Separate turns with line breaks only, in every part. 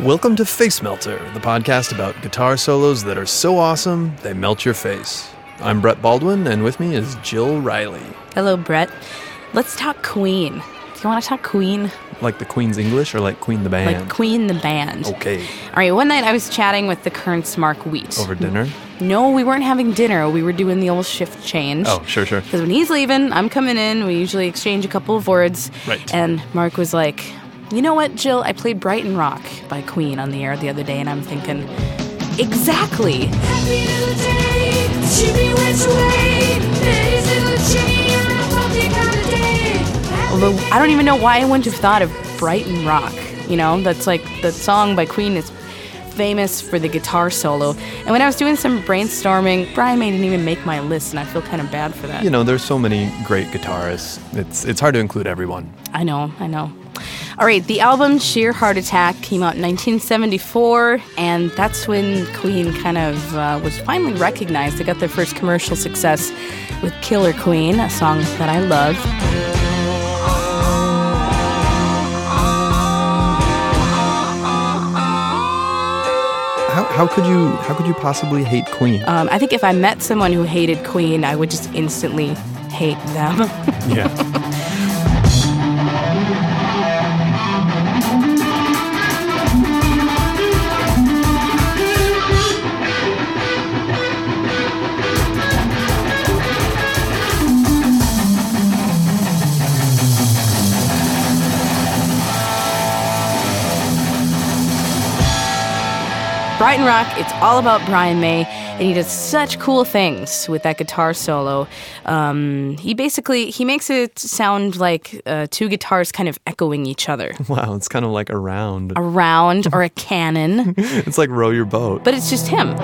Welcome to Face Melter, the podcast about guitar solos that are so awesome they melt your face. I'm Brett Baldwin, and with me is Jill Riley.
Hello, Brett. Let's talk Queen. Do you want to talk Queen?
Like the Queen's English or like Queen the Band?
Like Queen the band.
Okay.
All right, one night I was chatting with the Current's Mark Wheat.
Over dinner?
No, we weren't having dinner. We were doing the old shift change.
Oh, sure, sure.
Because when he's leaving, I'm coming in. We usually exchange a couple of words.
Right.
And Mark was like, You know what, Jill? I played Brighton Rock by Queen on the air the other day, and I'm thinking, Exactly.
Happy new day, shimmy which way, ladies in the chimney on a bumpy kind of day.
Although I don't even know why I wouldn't have thought of Brighton Rock. You know, that's like the song by Queen is famous for the guitar solo. And when I was doing some brainstorming, Brian May didn't even make my list, and I feel kind of bad for that.
You know, there's so many great guitarists. It's it's hard to include everyone.
I know, I know. All right, the album Sheer Heart Attack came out in 1974, and that's when Queen kind of uh, was finally recognized. They got their first commercial success with Killer Queen, a song that I love.
How, how could you how could you possibly hate Queen?
Um, I think if I met someone who hated Queen, I would just instantly hate them.
yeah.
Brighton Rock, it's all about Brian May, and he does such cool things with that guitar solo. Um, he basically he makes it sound like uh, two guitars kind of echoing each other,
Wow, it's kind of like a round.
a round or a canon,
It's like row your boat.
but it's just him.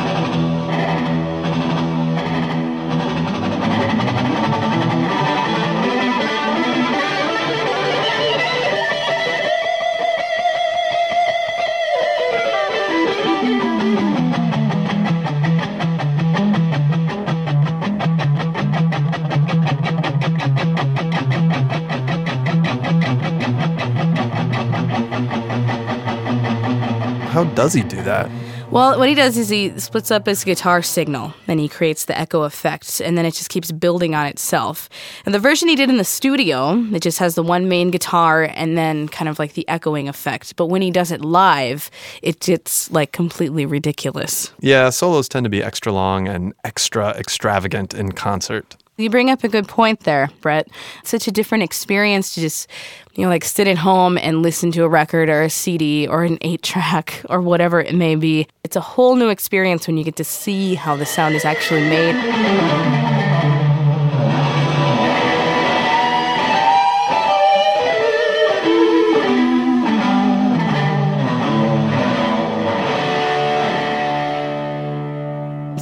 How does he do that?
Well, what he does is he splits up his guitar signal, and he creates the echo effect, and then it just keeps building on itself. And the version he did in the studio, it just has the one main guitar and then kind of like the echoing effect. But when he does it live, it gets like completely ridiculous.
Yeah, solos tend to be extra long and extra extravagant in concert.
You bring up a good point there, Brett. Such a different experience to just, you know, like sit at home and listen to a record or a CD or an eight track or whatever it may be. It's a whole new experience when you get to see how the sound is actually made.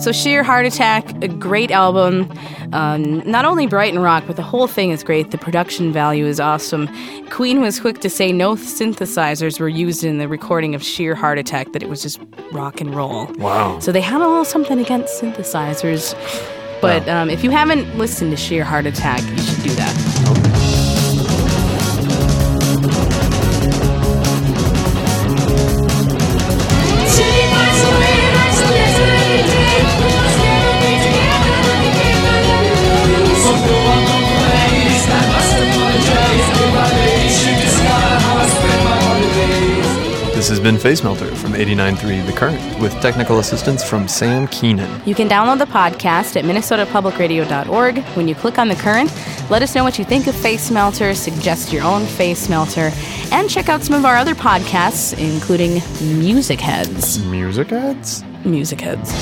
So, Sheer Heart Attack, a great album. Um, not only Brighton Rock, but the whole thing is great. The production value is awesome. Queen was quick to say no synthesizers were used in the recording of Sheer Heart Attack, that it was just rock and roll.
Wow.
So, they had a little something against synthesizers. But um, if you haven't listened to Sheer Heart Attack, you should do that.
This has been Face Melter from 89.3 The Current with technical assistance from Sam Keenan.
You can download the podcast at minnesotapublicradio.org. When you click on the current, let us know what you think of Face Melter, suggest your own Face Melter, and check out some of our other podcasts, including Music Heads.
Music Heads?
Music Heads.